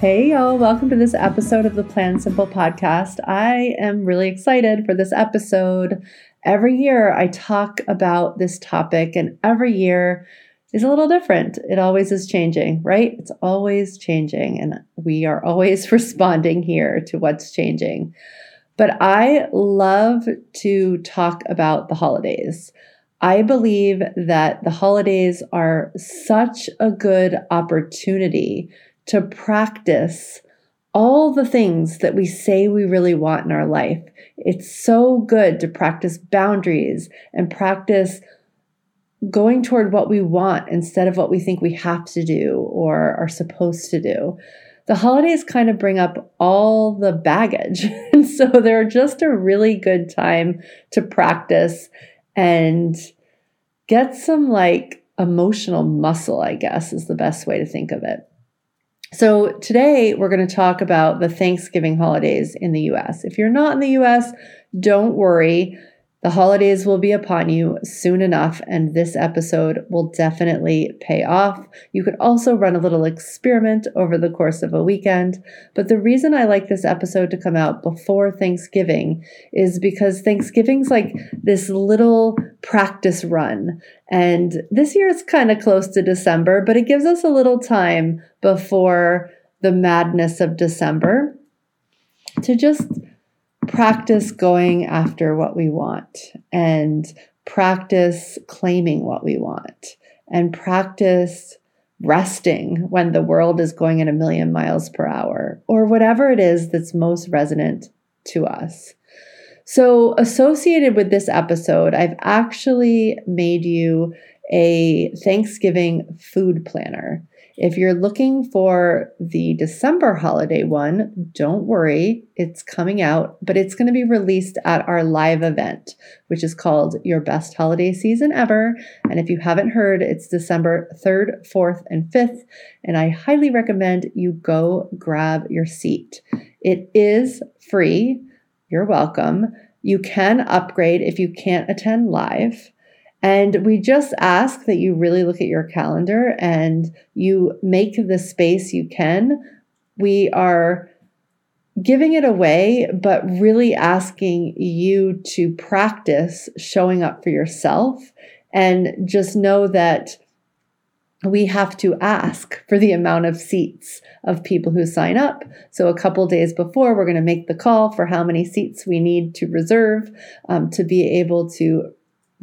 Hey, y'all, welcome to this episode of the Plan Simple podcast. I am really excited for this episode. Every year I talk about this topic, and every year is a little different. It always is changing, right? It's always changing, and we are always responding here to what's changing. But I love to talk about the holidays. I believe that the holidays are such a good opportunity to practice all the things that we say we really want in our life. It's so good to practice boundaries and practice going toward what we want instead of what we think we have to do or are supposed to do. The holidays kind of bring up all the baggage. and so they're just a really good time to practice and get some like emotional muscle, I guess is the best way to think of it. So, today we're going to talk about the Thanksgiving holidays in the US. If you're not in the US, don't worry. The holidays will be upon you soon enough, and this episode will definitely pay off. You could also run a little experiment over the course of a weekend. But the reason I like this episode to come out before Thanksgiving is because Thanksgiving's like this little practice run. And this year it's kind of close to December, but it gives us a little time before the madness of December to just practice going after what we want and practice claiming what we want and practice resting when the world is going at a million miles per hour or whatever it is that's most resonant to us. So, associated with this episode, I've actually made you a Thanksgiving food planner. If you're looking for the December holiday one, don't worry, it's coming out, but it's going to be released at our live event, which is called Your Best Holiday Season Ever. And if you haven't heard, it's December 3rd, 4th, and 5th. And I highly recommend you go grab your seat. It is free. You're welcome. You can upgrade if you can't attend live. And we just ask that you really look at your calendar and you make the space you can. We are giving it away, but really asking you to practice showing up for yourself and just know that we have to ask for the amount of seats of people who sign up. So, a couple days before, we're going to make the call for how many seats we need to reserve um, to be able to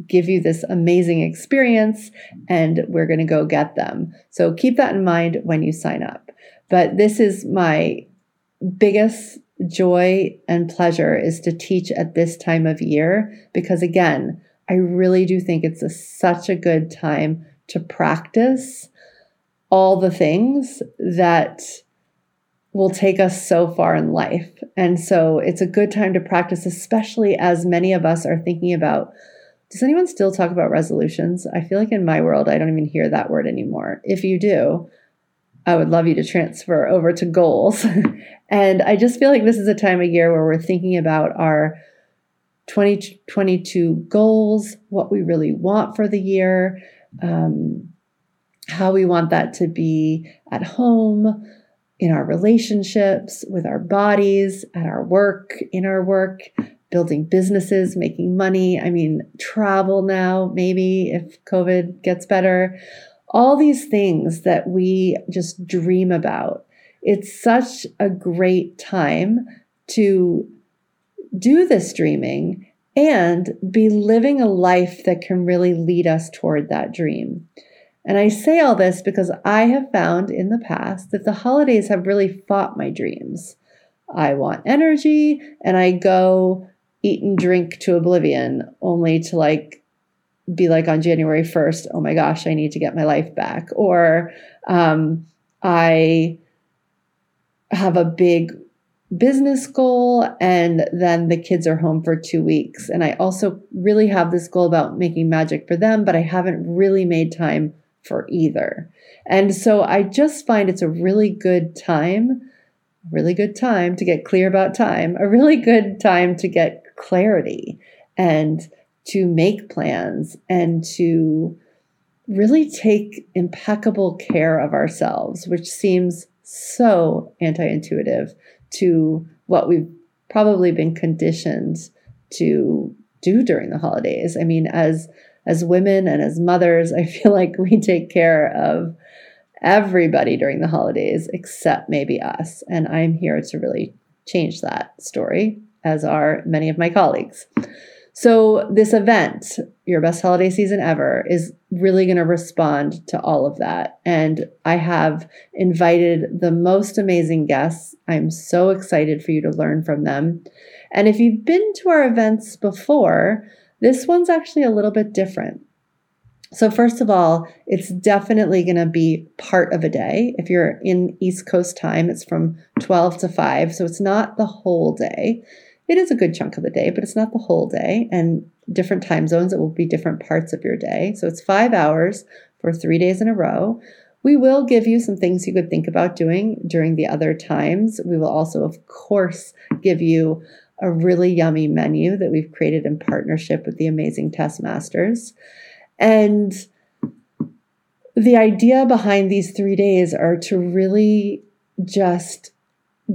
give you this amazing experience and we're going to go get them. So keep that in mind when you sign up. But this is my biggest joy and pleasure is to teach at this time of year because again, I really do think it's a, such a good time to practice all the things that will take us so far in life. And so it's a good time to practice, especially as many of us are thinking about does anyone still talk about resolutions? I feel like in my world, I don't even hear that word anymore. If you do, I would love you to transfer over to goals. and I just feel like this is a time of year where we're thinking about our 2022 goals, what we really want for the year, um, how we want that to be at home, in our relationships, with our bodies, at our work, in our work, building businesses, making money. I mean, travel now, maybe if COVID gets better. All these things that we just dream about. It's such a great time to do this dreaming and be living a life that can really lead us toward that dream. And I say all this because I have found in the past that the holidays have really fought my dreams. I want energy and I go eat and drink to oblivion only to like be like on January 1st, oh my gosh, I need to get my life back. Or um, I have a big business goal and then the kids are home for two weeks. And I also really have this goal about making magic for them, but I haven't really made time for either. And so I just find it's a really good time, really good time to get clear about time, a really good time to get clarity and to make plans and to really take impeccable care of ourselves, which seems so anti intuitive to what we've probably been conditioned to do during the holidays. I mean, as as women and as mothers, I feel like we take care of everybody during the holidays except maybe us. And I'm here to really change that story, as are many of my colleagues. So, this event, Your Best Holiday Season Ever, is really going to respond to all of that. And I have invited the most amazing guests. I'm so excited for you to learn from them. And if you've been to our events before, this one's actually a little bit different. So, first of all, it's definitely going to be part of a day. If you're in East Coast time, it's from 12 to 5. So, it's not the whole day it is a good chunk of the day, but it's not the whole day. And different time zones, it will be different parts of your day. So it's five hours for three days in a row. We will give you some things you could think about doing during the other times. We will also, of course, give you a really yummy menu that we've created in partnership with the amazing Tess Masters. And the idea behind these three days are to really just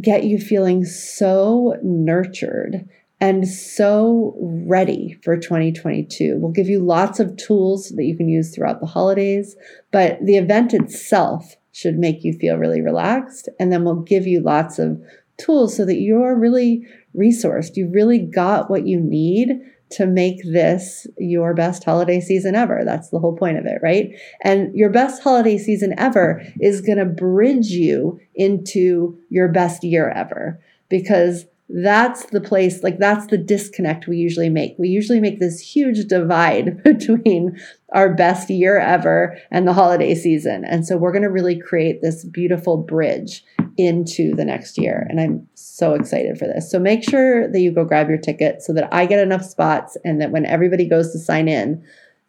get you feeling so nurtured and so ready for 2022. We'll give you lots of tools that you can use throughout the holidays, but the event itself should make you feel really relaxed. And then we'll give you lots of tools so that you're really resourced. You really got what you need to make this your best holiday season ever. That's the whole point of it, right? And your best holiday season ever is going to bridge you into your best year ever because that's the place, like that's the disconnect we usually make. We usually make this huge divide between our best year ever and the holiday season. And so we're going to really create this beautiful bridge into the next year. And I'm so excited for this. So make sure that you go grab your ticket so that I get enough spots and that when everybody goes to sign in,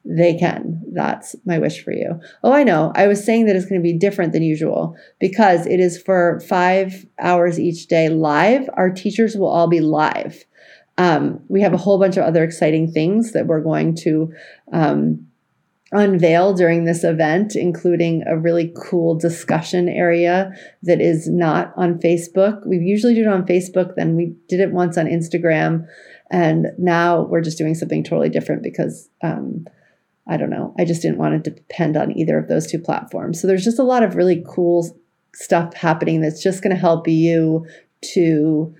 they can. That's my wish for you. Oh, I know. I was saying that it's going to be different than usual because it is for five hours each day live. Our teachers will all be live. Um, we have a whole bunch of other exciting things that we're going to um, unveil during this event, including a really cool discussion area that is not on Facebook. We usually do it on Facebook, then we did it once on Instagram, and now we're just doing something totally different because um, I don't know. I just didn't want it to depend on either of those two platforms. So there's just a lot of really cool stuff happening that's just going to help you to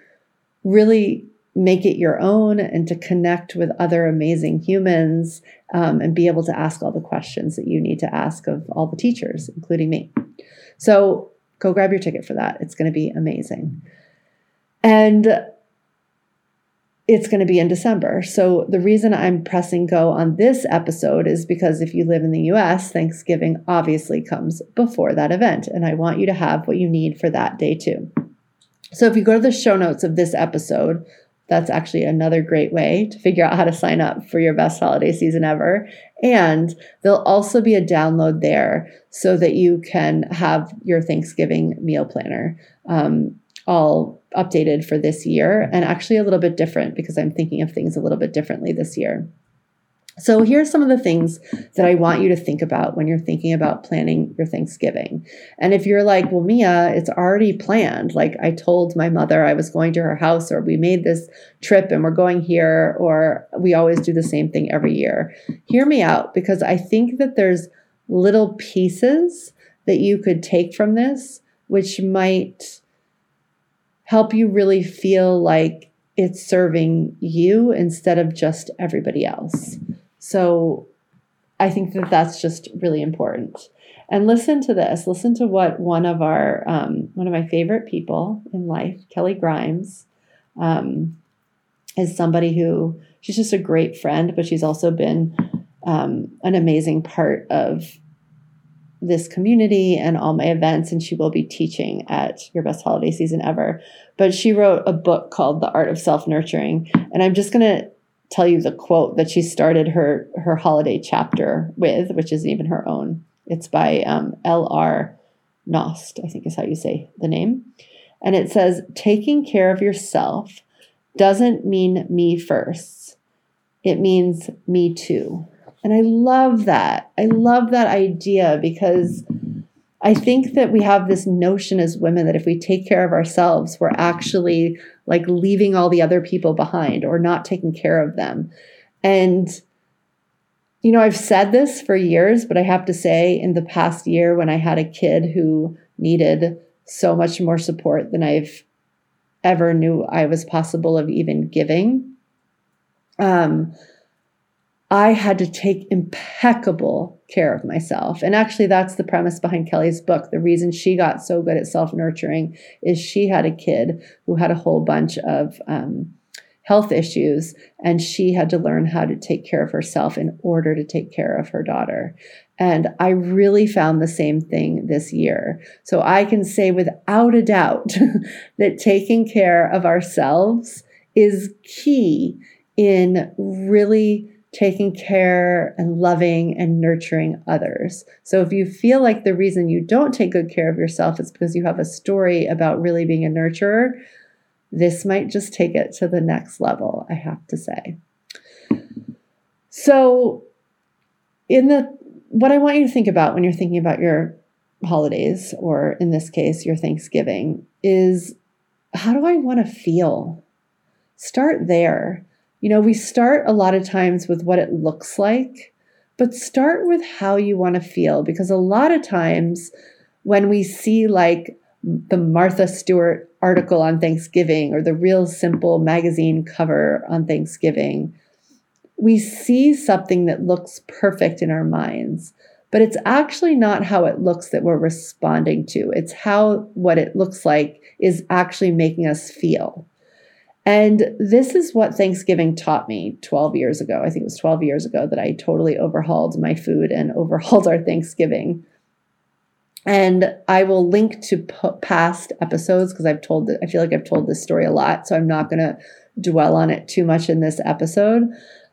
really make it your own and to connect with other amazing humans um, and be able to ask all the questions that you need to ask of all the teachers, including me. So go grab your ticket for that. It's going to be amazing. And it's going to be in December. So the reason I'm pressing go on this episode is because if you live in the US, Thanksgiving obviously comes before that event. And I want you to have what you need for that day too. So if you go to the show notes of this episode, that's actually another great way to figure out how to sign up for your best holiday season ever. And there'll also be a download there so that you can have your Thanksgiving meal planner. Um, all updated for this year and actually a little bit different because I'm thinking of things a little bit differently this year. So, here's some of the things that I want you to think about when you're thinking about planning your Thanksgiving. And if you're like, well, Mia, it's already planned. Like I told my mother I was going to her house, or we made this trip and we're going here, or we always do the same thing every year. Hear me out because I think that there's little pieces that you could take from this, which might help you really feel like it's serving you instead of just everybody else. So I think that that's just really important. And listen to this. Listen to what one of our um, one of my favorite people in life, Kelly Grimes, um, is somebody who she's just a great friend, but she's also been um, an amazing part of this community and all my events, and she will be teaching at Your Best Holiday Season Ever. But she wrote a book called The Art of Self Nurturing. And I'm just to tell you the quote that she started her, her holiday chapter with, which isn't even her own. It's by um, L.R. Knost, I think is how you say the name. And it says, Taking care of yourself doesn't mean me first, it means me too. And I love that. I love that idea because I think that we have this notion as women that if we take care of ourselves, we're actually like leaving all the other people behind or not taking care of them. And, you know, I've said this for years, but I have to say, in the past year, when I had a kid who needed so much more support than I've ever knew I was possible of even giving, um, I had to take impeccable care of myself. And actually, that's the premise behind Kelly's book. The reason she got so good at self nurturing is she had a kid who had a whole bunch of um, health issues, and she had to learn how to take care of herself in order to take care of her daughter. And I really found the same thing this year. So I can say without a doubt that taking care of ourselves is key in really taking care and loving and nurturing others. So if you feel like the reason you don't take good care of yourself is because you have a story about really being a nurturer, this might just take it to the next level, I have to say. So in the what I want you to think about when you're thinking about your holidays or in this case your Thanksgiving is how do I want to feel? Start there you know, we start a lot of times with what it looks like, but start with how you want to feel because a lot of times when we see like the Martha Stewart article on Thanksgiving or the Real Simple magazine cover on Thanksgiving, we see something that looks perfect in our minds, but it's actually not how it looks that we're responding to. It's how what it looks like is actually making us feel. And this is what Thanksgiving taught me 12 years ago. I think it was 12 years ago that I totally overhauled my food and overhauled our Thanksgiving. And I will link to p- past episodes because I've told, I feel like I've told this story a lot. So I'm not going to dwell on it too much in this episode.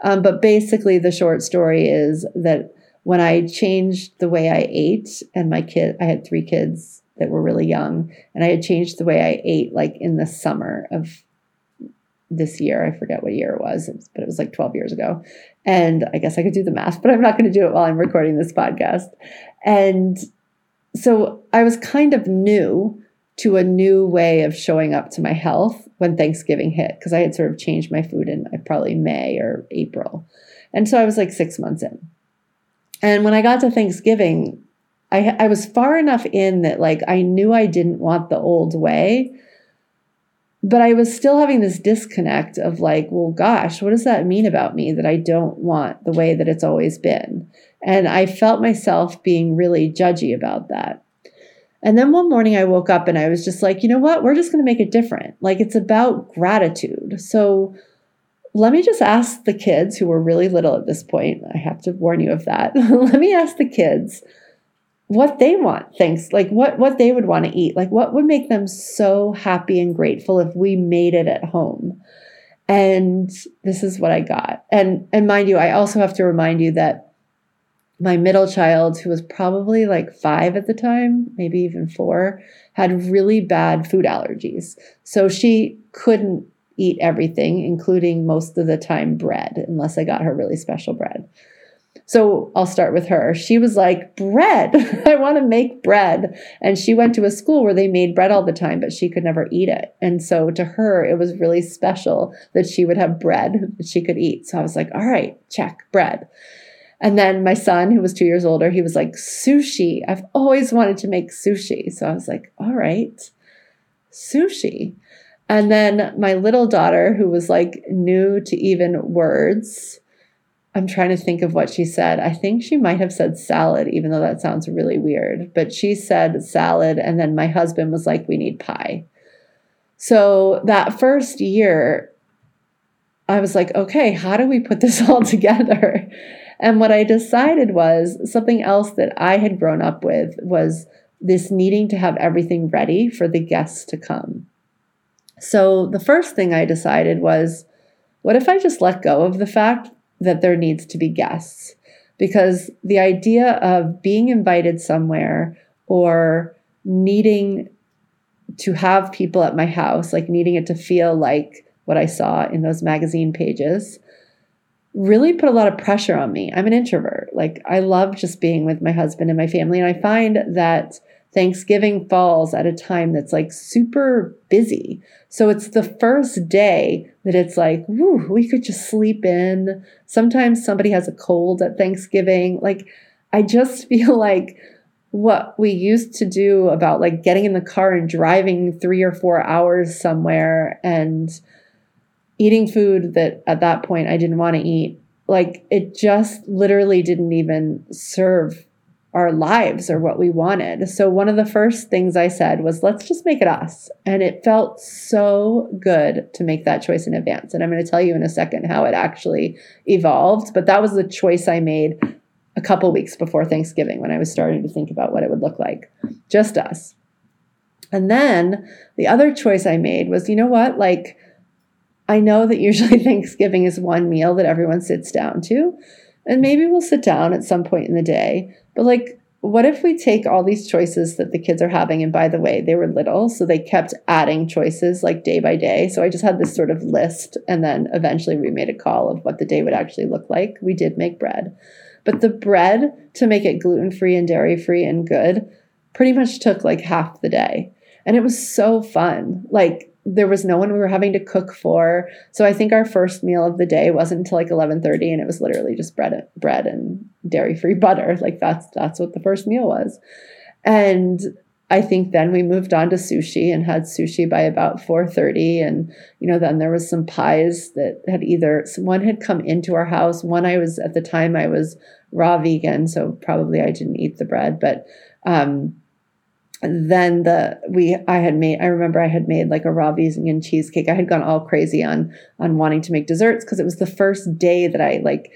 Um, but basically, the short story is that when I changed the way I ate, and my kid, I had three kids that were really young, and I had changed the way I ate like in the summer of this year. I forget what year it was, but it was like 12 years ago. And I guess I could do the math, but I'm not going to do it while I'm recording this podcast. And so I was kind of new to a new way of showing up to my health when Thanksgiving hit, because I had sort of changed my food in probably May or April. And so I was like six months in. And when I got to Thanksgiving, I, I was far enough in that like I knew I didn't want the old way but I was still having this disconnect of like, well, gosh, what does that mean about me that I don't want the way that it's always been? And I felt myself being really judgy about that. And then one morning I woke up and I was just like, you know what? We're just going to make it different. Like it's about gratitude. So let me just ask the kids who were really little at this point. I have to warn you of that. let me ask the kids what they want things like what what they would want to eat like what would make them so happy and grateful if we made it at home? And this is what i got. And and mind you i also have to remind you that my middle child who was probably like 5 at the time maybe even 4 had really bad food allergies. So she couldn't eat everything including most of the time bread unless i got her really special bread so I'll start with her. She was like, Bread, I want to make bread. And she went to a school where they made bread all the time, but she could never eat it. And so to her, it was really special that she would have bread that she could eat. So I was like, All right, check bread. And then my son, who was two years older, he was like, Sushi. I've always wanted to make sushi. So I was like, All right, sushi. And then my little daughter, who was like new to even words, I'm trying to think of what she said. I think she might have said salad, even though that sounds really weird. But she said salad, and then my husband was like, we need pie. So that first year, I was like, okay, how do we put this all together? And what I decided was something else that I had grown up with was this needing to have everything ready for the guests to come. So the first thing I decided was what if I just let go of the fact that there needs to be guests? Because the idea of being invited somewhere or needing to have people at my house, like needing it to feel like what I saw in those magazine pages, really put a lot of pressure on me. I'm an introvert. Like, I love just being with my husband and my family. And I find that Thanksgiving falls at a time that's like super busy. So it's the first day that it's like, we could just sleep in. Sometimes somebody has a cold at Thanksgiving. Like, I just feel like what we used to do about like getting in the car and driving three or four hours somewhere and eating food that at that point I didn't want to eat. Like it just literally didn't even serve our lives or what we wanted. So one of the first things I said was, let's just make it us. And it felt so good to make that choice in advance. And I'm going to tell you in a second how it actually evolved. But that was the choice I made a couple weeks before Thanksgiving when I was starting to think about what it would look like. Just us. And then the other choice I made was, you know what? Like, I know that usually Thanksgiving is one meal that everyone sits down to. And maybe we'll sit down at some point in the day. But like, what if we take all these choices that the kids are having? And by the way, they were little, so they kept adding choices like day by day. So I just had this sort of list. And then eventually we made a call of what the day would actually look like. We did make bread. But the bread to make it gluten free and dairy free and good pretty much took like half the day. And it was so fun. Like, there was no one we were having to cook for. So I think our first meal of the day wasn't until like 11:30 and it was literally just bread bread and dairy-free butter. Like that's that's what the first meal was. And I think then we moved on to sushi and had sushi by about 4:30 and you know then there was some pies that had either one had come into our house one I was at the time I was raw vegan so probably I didn't eat the bread but um, then the we I had made I remember I had made like a raw vegan cheesecake. I had gone all crazy on on wanting to make desserts because it was the first day that I like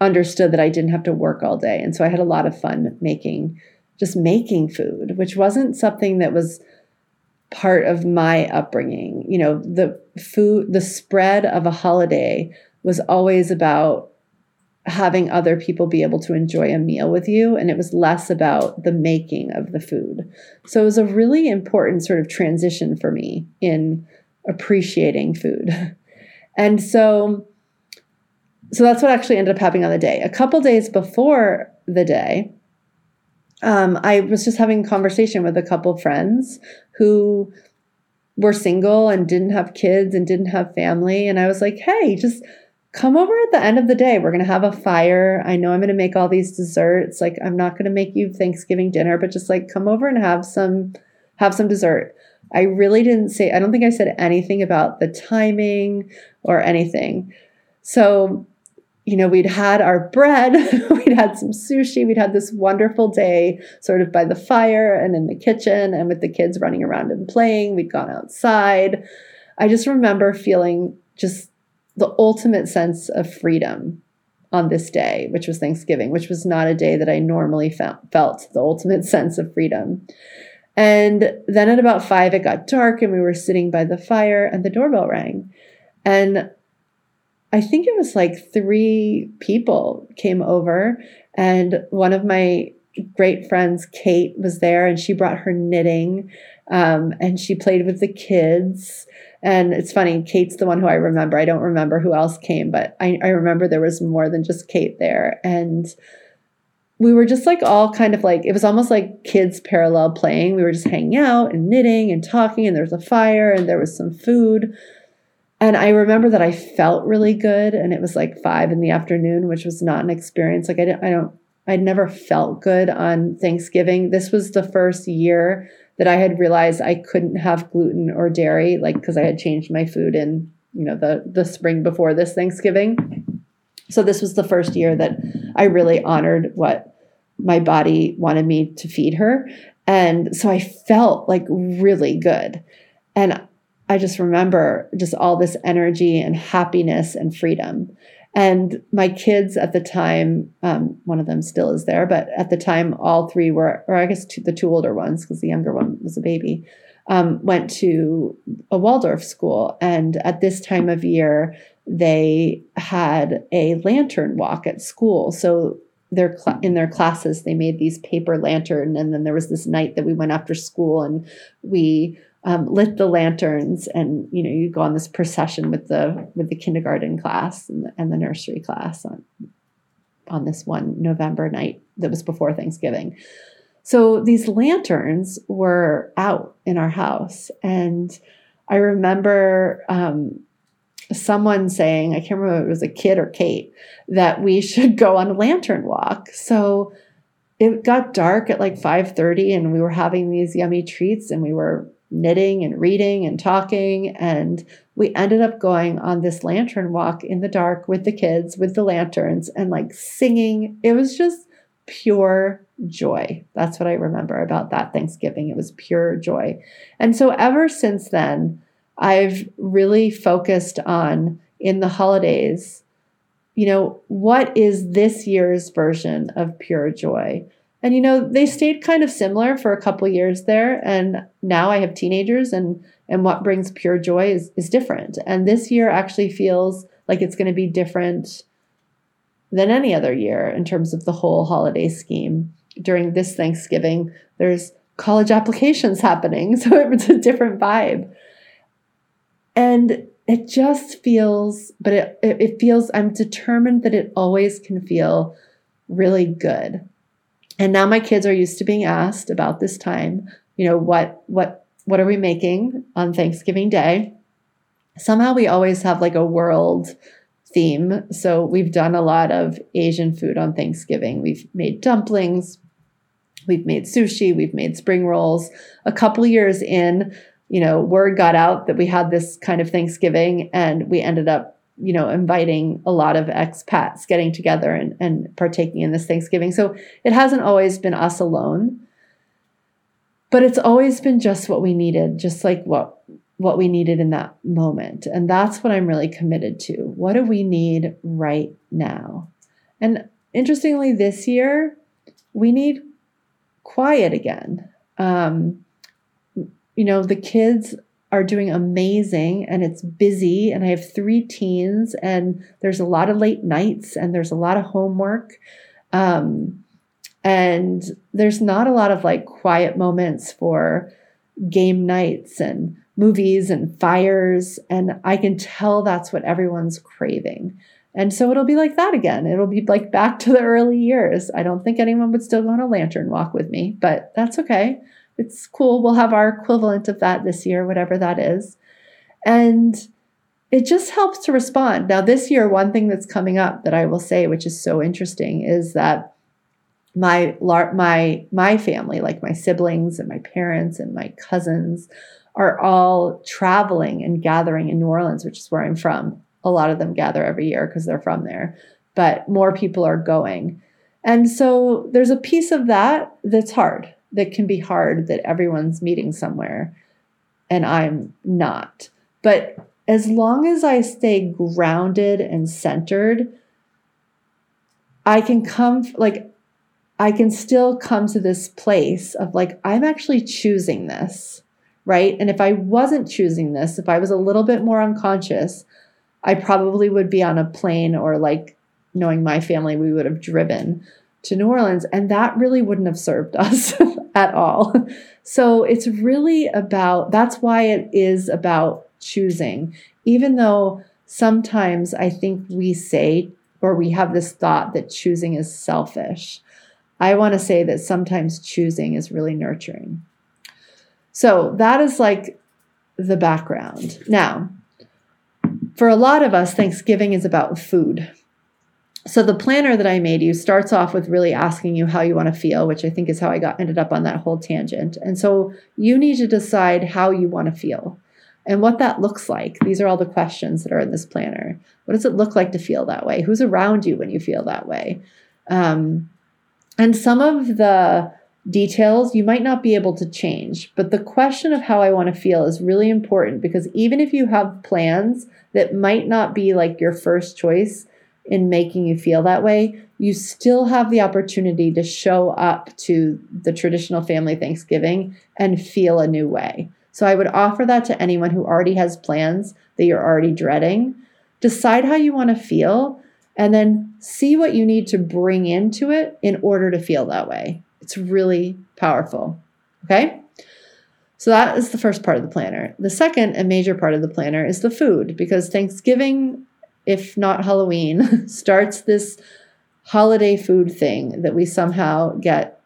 understood that I didn't have to work all day. And so I had a lot of fun making just making food, which wasn't something that was part of my upbringing. You know, the food the spread of a holiday was always about having other people be able to enjoy a meal with you and it was less about the making of the food. So it was a really important sort of transition for me in appreciating food. And so so that's what actually ended up happening on the day. A couple days before the day um, i was just having a conversation with a couple friends who were single and didn't have kids and didn't have family and i was like hey just come over at the end of the day. We're going to have a fire. I know I'm going to make all these desserts. Like I'm not going to make you Thanksgiving dinner, but just like come over and have some have some dessert. I really didn't say I don't think I said anything about the timing or anything. So, you know, we'd had our bread, we'd had some sushi, we'd had this wonderful day sort of by the fire and in the kitchen and with the kids running around and playing. We'd gone outside. I just remember feeling just the ultimate sense of freedom on this day, which was Thanksgiving, which was not a day that I normally felt, felt the ultimate sense of freedom. And then at about five, it got dark and we were sitting by the fire and the doorbell rang. And I think it was like three people came over, and one of my great friends, Kate, was there and she brought her knitting um, and she played with the kids. And it's funny, Kate's the one who I remember. I don't remember who else came, but I, I remember there was more than just Kate there. And we were just like all kind of like, it was almost like kids parallel playing. We were just hanging out and knitting and talking, and there was a fire and there was some food. And I remember that I felt really good. And it was like five in the afternoon, which was not an experience. Like, I, didn't, I don't, I'd never felt good on Thanksgiving. This was the first year that I had realized I couldn't have gluten or dairy, like because I had changed my food in you know the the spring before this Thanksgiving. So this was the first year that I really honored what my body wanted me to feed her, and so I felt like really good, and I just remember just all this energy and happiness and freedom. And my kids at the time, um, one of them still is there, but at the time, all three were, or I guess two, the two older ones, because the younger one was a baby, um, went to a Waldorf school. And at this time of year, they had a lantern walk at school. So their cl- in their classes, they made these paper lantern, and then there was this night that we went after school and we um, lit the lanterns and you know you go on this procession with the with the kindergarten class and the, and the nursery class on on this one November night that was before Thanksgiving. So these lanterns were out in our house, and I remember um, someone saying, I can't remember if it was a kid or Kate, that we should go on a lantern walk. So it got dark at like 5:30 and we were having these yummy treats and we were knitting and reading and talking. And we ended up going on this lantern walk in the dark with the kids, with the lanterns, and like singing. It was just pure joy. That's what I remember about that Thanksgiving. It was pure joy. And so ever since then, I've really focused on in the holidays, you know, what is this year's version of pure joy? And you know, they stayed kind of similar for a couple years there. And now I have teenagers and and what brings pure joy is, is different. And this year actually feels like it's going to be different than any other year in terms of the whole holiday scheme. During this Thanksgiving, there's college applications happening. So it's a different vibe. And it just feels, but it, it feels, I'm determined that it always can feel really good. And now my kids are used to being asked about this time, you know, what what what are we making on Thanksgiving Day? Somehow we always have like a world theme. So we've done a lot of Asian food on Thanksgiving. We've made dumplings, we've made sushi, we've made spring rolls. A couple years in, you know, word got out that we had this kind of Thanksgiving and we ended up you know, inviting a lot of expats getting together and, and partaking in this Thanksgiving. So it hasn't always been us alone, but it's always been just what we needed, just like what what we needed in that moment. And that's what I'm really committed to. What do we need right now? And interestingly, this year, we need quiet again. Um, you know, the kids are doing amazing and it's busy and I have three teens and there's a lot of late nights and there's a lot of homework. Um, and there's not a lot of like quiet moments for game nights and movies and fires. And I can tell that's what everyone's craving. And so it'll be like that again. It'll be like back to the early years. I don't think anyone would still go on a lantern walk with me, but that's okay it's cool. We'll have our equivalent of that this year, whatever that is. And it just helps to respond. Now, this year, one thing that's coming up that I will say, which is so interesting, is that my my my family, like my siblings and my parents and my cousins, are all traveling and gathering in New Orleans, which is where I'm from. A lot of them gather every year because they're from there, but more people are going. And so there's a piece of that that's hard that can be hard that everyone's meeting somewhere and I'm not. But as long as I stay grounded and centered, I can come, like, I can still come to this place of like, I'm actually choosing this, right? And if I wasn't choosing this, if I was a little bit more unconscious, I probably would be on a plane or like knowing my family, we would have driven to New Orleans, and that really wouldn't have served us at all. So it's really about that's why it is about choosing, even though sometimes I think we say or we have this thought that choosing is selfish. I want to say that sometimes choosing is really nurturing. So that is like the background. Now, for a lot of us, Thanksgiving is about food so the planner that I made you starts off with really asking you how you want to feel, which I think is how I got ended up on that whole tangent. And so you need to decide how you want to feel and what that looks like. These are all the questions that are in this planner. What does it look like to feel that way? Who's around you when you feel that way? Um, and some of the details you might not be able to change, but the question of how I want to feel is really important because even if you have plans that might not be like your first choice, in making you feel that way, you still have the opportunity to show up to the traditional family Thanksgiving and feel a new way. So I would offer that to anyone who already has plans that you're already dreading. Decide how you want to feel and then see what you need to bring into it in order to feel that way. It's really powerful. Okay? So that is the first part of the planner. The second and major part of the planner is the food because Thanksgiving, if not Halloween, starts this holiday food thing that we somehow get,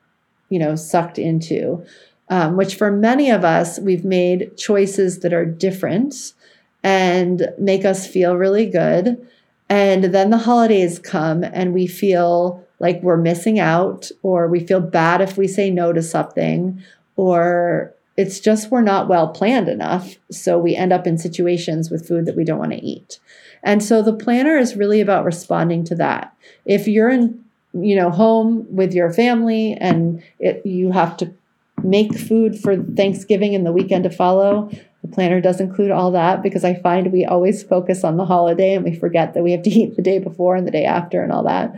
you know, sucked into. Um, which for many of us, we've made choices that are different and make us feel really good. And then the holidays come and we feel like we're missing out, or we feel bad if we say no to something, or it's just we're not well planned enough. So we end up in situations with food that we don't want to eat. And so the planner is really about responding to that. If you're in, you know, home with your family and it, you have to make food for Thanksgiving and the weekend to follow, the planner does include all that because I find we always focus on the holiday and we forget that we have to eat the day before and the day after and all that.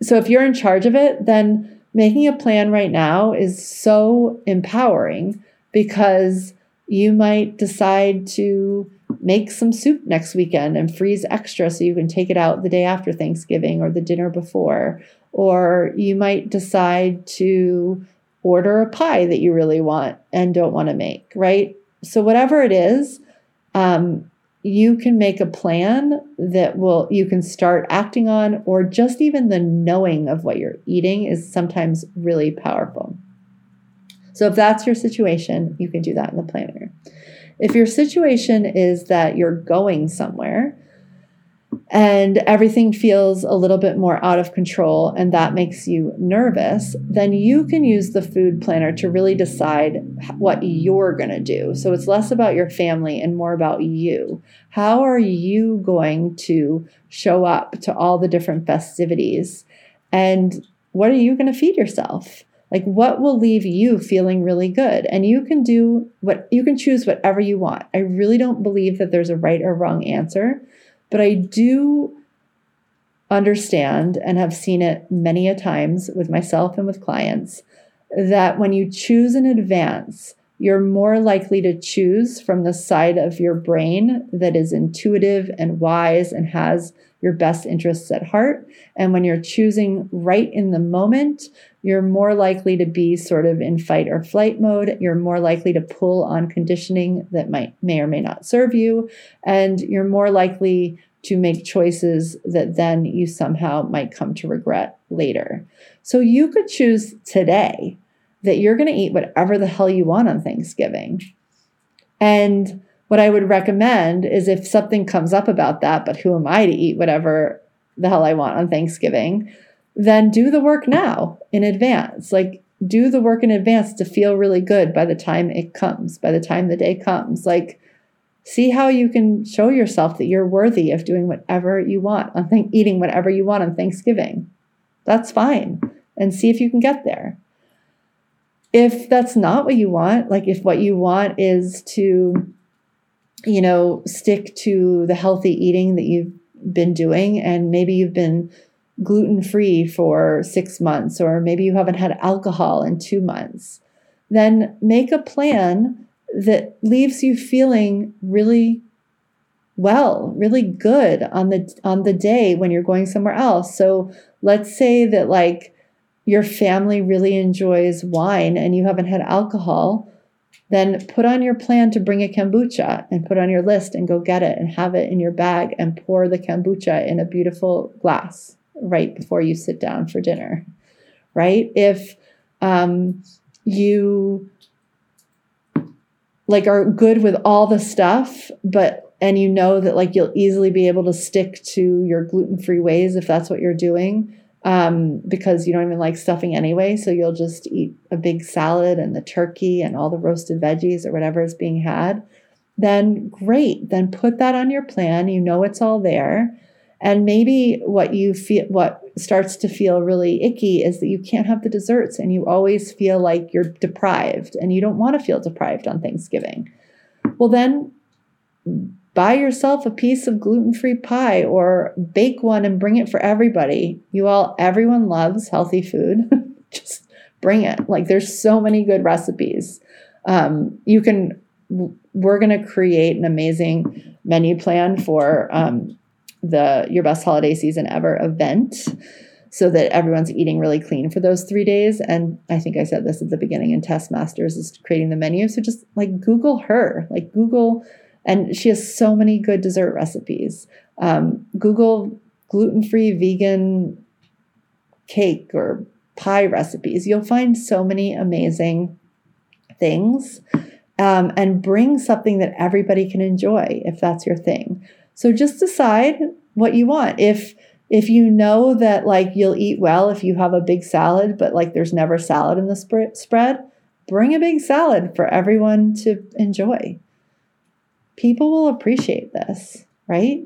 So if you're in charge of it, then making a plan right now is so empowering because you might decide to make some soup next weekend and freeze extra so you can take it out the day after Thanksgiving or the dinner before. Or you might decide to order a pie that you really want and don't want to make, right? So, whatever it is, um, you can make a plan that will you can start acting on or just even the knowing of what you're eating is sometimes really powerful. So if that's your situation you can do that in the planner. If your situation is that you're going somewhere and everything feels a little bit more out of control and that makes you nervous, then you can use the food planner to really decide what you're going to do. So it's less about your family and more about you. How are you going to show up to all the different festivities? And what are you going to feed yourself? Like what will leave you feeling really good? And you can do what you can choose whatever you want. I really don't believe that there's a right or wrong answer. But I do understand and have seen it many a times with myself and with clients that when you choose in advance, you're more likely to choose from the side of your brain that is intuitive and wise and has your best interests at heart. And when you're choosing right in the moment, you're more likely to be sort of in fight or flight mode. You're more likely to pull on conditioning that might may or may not serve you. And you're more likely to make choices that then you somehow might come to regret later. So you could choose today that you're going to eat whatever the hell you want on Thanksgiving. And what I would recommend is if something comes up about that, but who am I to eat whatever the hell I want on Thanksgiving, then do the work now in advance. Like, do the work in advance to feel really good by the time it comes, by the time the day comes. Like, see how you can show yourself that you're worthy of doing whatever you want on th- eating whatever you want on Thanksgiving. That's fine. And see if you can get there if that's not what you want, like if what you want is to, you know, stick to the healthy eating that you've been doing, and maybe you've been gluten free for six months, or maybe you haven't had alcohol in two months, then make a plan that leaves you feeling really well, really good on the on the day when you're going somewhere else. So let's say that like your family really enjoys wine and you haven't had alcohol, then put on your plan to bring a kombucha and put on your list and go get it and have it in your bag and pour the kombucha in a beautiful glass right before you sit down for dinner. Right? If um, you like are good with all the stuff, but and you know that like you'll easily be able to stick to your gluten-free ways if that's what you're doing um, because you don't even like stuffing anyway. So you'll just eat a big salad and the turkey and all the roasted veggies or whatever is being had. Then great. Then put that on your plan. You know it's all there. And maybe what you feel, what starts to feel really icky is that you can't have the desserts and you always feel like you're deprived and you don't want to feel deprived on Thanksgiving. Well, then buy yourself a piece of gluten-free pie or bake one and bring it for everybody. You all everyone loves healthy food. Just bring it. Like there's so many good recipes. Um, you can we're going to create an amazing menu plan for um, the your best holiday season ever event so that everyone's eating really clean for those three days. And I think I said this at the beginning, and Tess Masters is creating the menu. So just like Google her, like Google, and she has so many good dessert recipes. Um, Google gluten free vegan cake or pie recipes. You'll find so many amazing things. Um, and bring something that everybody can enjoy if that's your thing. So just decide what you want. If if you know that like you'll eat well if you have a big salad, but like there's never salad in the sp- spread, bring a big salad for everyone to enjoy. People will appreciate this, right?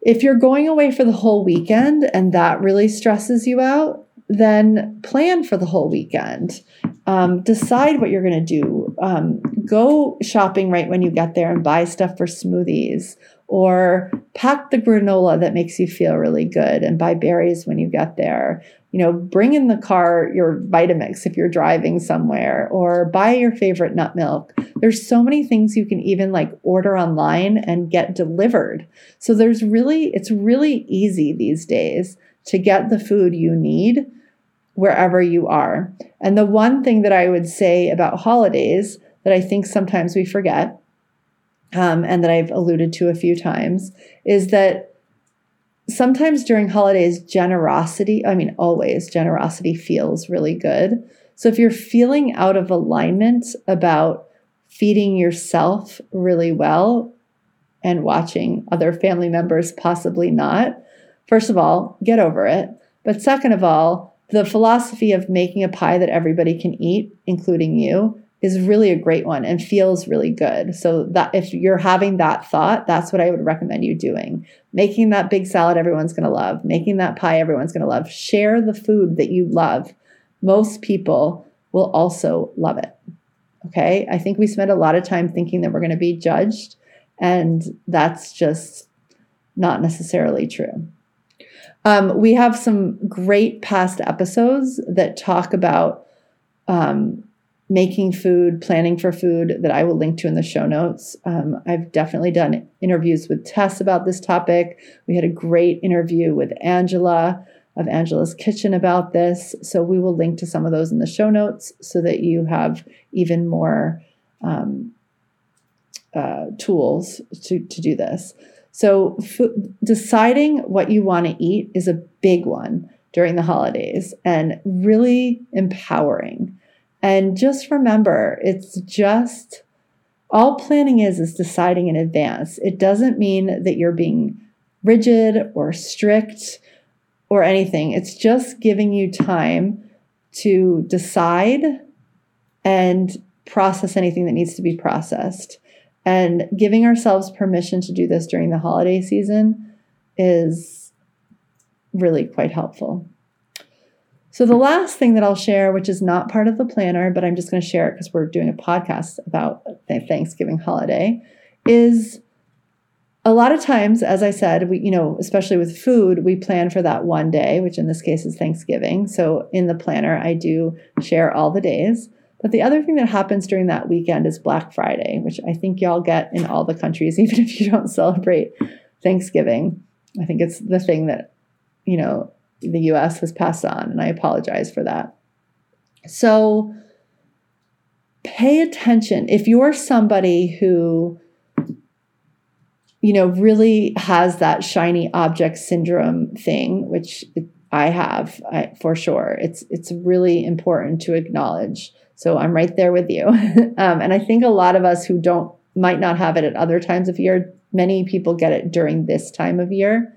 If you're going away for the whole weekend and that really stresses you out, then plan for the whole weekend. Um, decide what you're going to do. Um, go shopping right when you get there and buy stuff for smoothies or pack the granola that makes you feel really good and buy berries when you get there. You know, bring in the car your Vitamix if you're driving somewhere or buy your favorite nut milk. There's so many things you can even like order online and get delivered. So there's really it's really easy these days to get the food you need wherever you are. And the one thing that I would say about holidays that I think sometimes we forget um, and that I've alluded to a few times is that sometimes during holidays, generosity, I mean, always, generosity feels really good. So if you're feeling out of alignment about feeding yourself really well and watching other family members possibly not, first of all, get over it. But second of all, the philosophy of making a pie that everybody can eat, including you, is really a great one and feels really good. So that if you're having that thought, that's what I would recommend you doing. Making that big salad everyone's going to love, making that pie everyone's going to love. Share the food that you love. Most people will also love it. Okay? I think we spend a lot of time thinking that we're going to be judged and that's just not necessarily true. Um, we have some great past episodes that talk about um, making food, planning for food that I will link to in the show notes. Um, I've definitely done interviews with Tess about this topic. We had a great interview with Angela of Angela's Kitchen about this. So we will link to some of those in the show notes so that you have even more um, uh, tools to, to do this. So f- deciding what you want to eat is a big one during the holidays and really empowering. And just remember, it's just all planning is is deciding in advance. It doesn't mean that you're being rigid or strict or anything. It's just giving you time to decide and process anything that needs to be processed. And giving ourselves permission to do this during the holiday season is really quite helpful. So, the last thing that I'll share, which is not part of the planner, but I'm just going to share it because we're doing a podcast about the Thanksgiving holiday, is a lot of times, as I said, we, you know, especially with food, we plan for that one day, which in this case is Thanksgiving. So, in the planner, I do share all the days. But the other thing that happens during that weekend is Black Friday, which I think y'all get in all the countries, even if you don't celebrate Thanksgiving. I think it's the thing that, you know, the US has passed on, and I apologize for that. So pay attention. If you're somebody who, you know, really has that shiny object syndrome thing, which I have I, for sure, it's it's really important to acknowledge. So I'm right there with you. um, and I think a lot of us who don't might not have it at other times of year, many people get it during this time of year.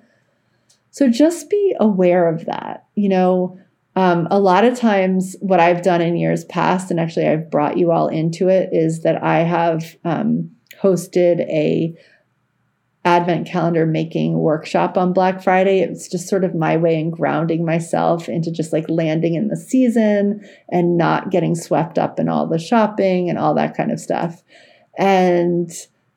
So just be aware of that. You know, um, a lot of times, what I've done in years past, and actually I've brought you all into it, is that I have um, hosted a advent calendar making workshop on Black Friday. It's just sort of my way in grounding myself into just like landing in the season and not getting swept up in all the shopping and all that kind of stuff. And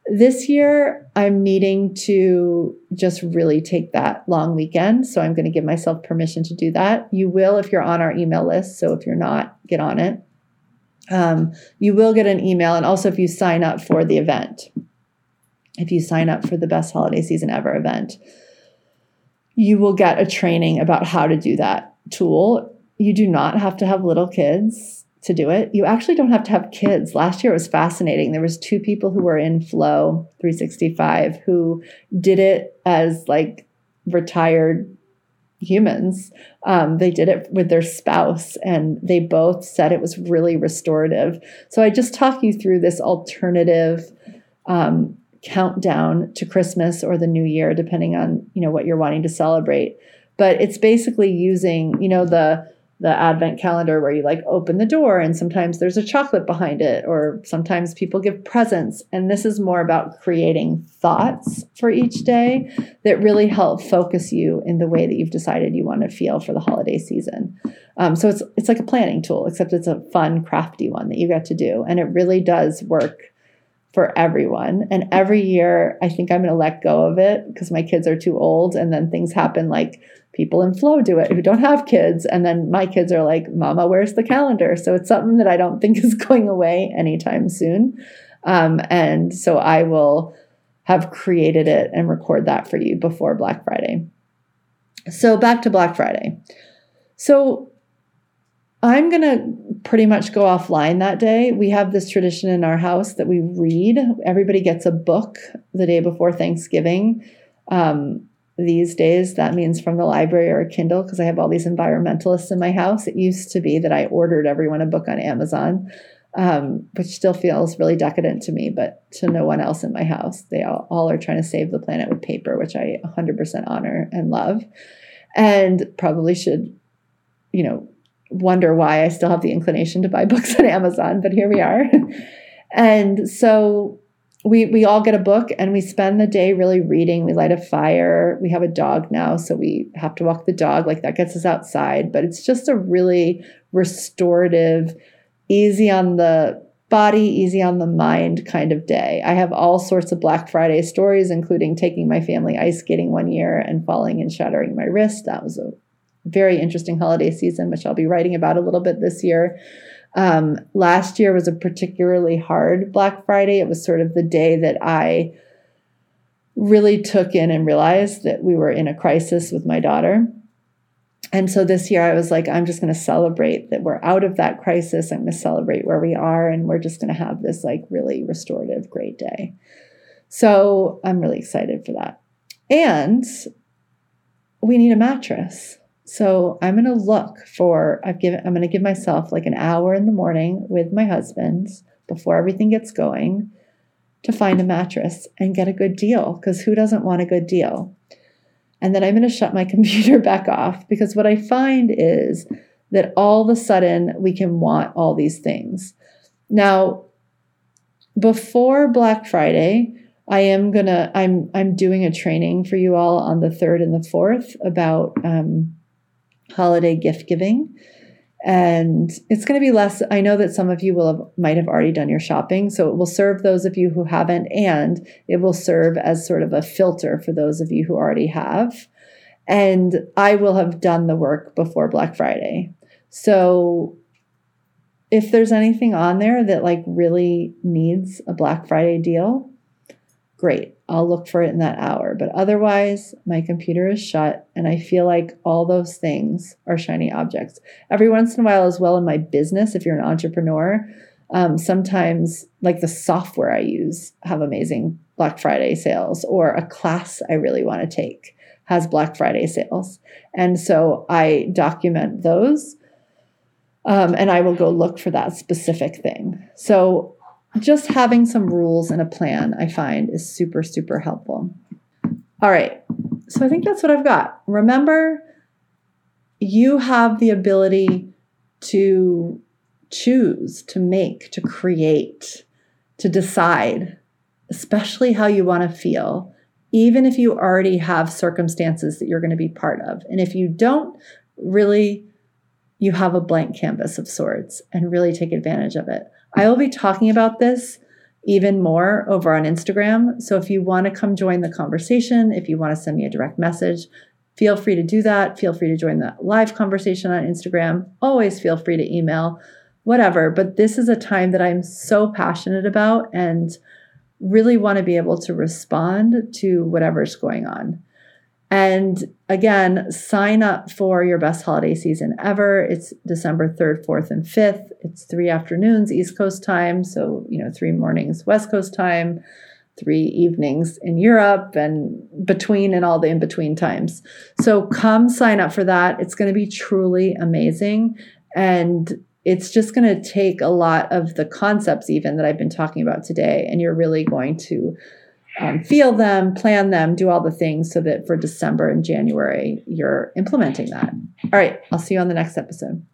This year, I'm needing to just really take that long weekend. So I'm going to give myself permission to do that. You will if you're on our email list. So if you're not, get on it. Um, you will get an email. And also, if you sign up for the event, if you sign up for the best holiday season ever event, you will get a training about how to do that tool. You do not have to have little kids to do it. You actually don't have to have kids. Last year it was fascinating. There was two people who were in Flow 365 who did it as like retired humans. Um, they did it with their spouse, and they both said it was really restorative. So I just talk you through this alternative um, countdown to Christmas or the New Year, depending on you know what you're wanting to celebrate. But it's basically using you know the the advent calendar where you like open the door and sometimes there's a chocolate behind it or sometimes people give presents. And this is more about creating thoughts for each day that really help focus you in the way that you've decided you want to feel for the holiday season. Um, so it's it's like a planning tool except it's a fun crafty one that you get to do. And it really does work for everyone. And every year, I think I'm going to let go of it because my kids are too old. And then things happen like people in flow do it who don't have kids. And then my kids are like, Mama, where's the calendar? So it's something that I don't think is going away anytime soon. Um, and so I will have created it and record that for you before Black Friday. So back to Black Friday. So I'm going to pretty much go offline that day. We have this tradition in our house that we read. Everybody gets a book the day before Thanksgiving. Um, these days, that means from the library or a Kindle because I have all these environmentalists in my house. It used to be that I ordered everyone a book on Amazon, um, which still feels really decadent to me, but to no one else in my house. They all, all are trying to save the planet with paper, which I 100% honor and love, and probably should, you know, wonder why I still have the inclination to buy books on Amazon, but here we are. and so we we all get a book and we spend the day really reading. We light a fire. We have a dog now, so we have to walk the dog. Like that gets us outside, but it's just a really restorative, easy on the body, easy on the mind kind of day. I have all sorts of Black Friday stories, including taking my family ice skating one year and falling and shattering my wrist. That was a very interesting holiday season, which I'll be writing about a little bit this year. Um, last year was a particularly hard Black Friday. It was sort of the day that I really took in and realized that we were in a crisis with my daughter. And so this year I was like, I'm just going to celebrate that we're out of that crisis. I'm going to celebrate where we are, and we're just going to have this like really restorative, great day. So I'm really excited for that. And we need a mattress. So I'm going to look for, I've given, I'm going to give myself like an hour in the morning with my husband before everything gets going to find a mattress and get a good deal because who doesn't want a good deal? And then I'm going to shut my computer back off because what I find is that all of a sudden we can want all these things. Now, before Black Friday, I am gonna I'm I'm doing a training for you all on the third and the fourth about um, holiday gift giving. And it's going to be less. I know that some of you will have, might have already done your shopping, so it will serve those of you who haven't, and it will serve as sort of a filter for those of you who already have. And I will have done the work before Black Friday. So if there's anything on there that like really needs a Black Friday deal, great. I'll look for it in that hour. But otherwise, my computer is shut and I feel like all those things are shiny objects. Every once in a while, as well, in my business, if you're an entrepreneur, um, sometimes like the software I use have amazing Black Friday sales, or a class I really want to take has Black Friday sales. And so I document those. Um, and I will go look for that specific thing. So just having some rules and a plan, I find, is super, super helpful. All right. So I think that's what I've got. Remember, you have the ability to choose, to make, to create, to decide, especially how you want to feel, even if you already have circumstances that you're going to be part of. And if you don't, really, you have a blank canvas of sorts and really take advantage of it. I will be talking about this even more over on Instagram. So if you want to come join the conversation, if you want to send me a direct message, feel free to do that. Feel free to join the live conversation on Instagram. Always feel free to email, whatever. But this is a time that I'm so passionate about and really want to be able to respond to whatever's going on. And again, sign up for your best holiday season ever. It's December 3rd, 4th, and 5th. It's three afternoons, East Coast time. So, you know, three mornings, West Coast time, three evenings in Europe, and between and all the in between times. So, come sign up for that. It's going to be truly amazing. And it's just going to take a lot of the concepts, even that I've been talking about today, and you're really going to um, feel them, plan them, do all the things so that for December and January, you're implementing that. All right, I'll see you on the next episode.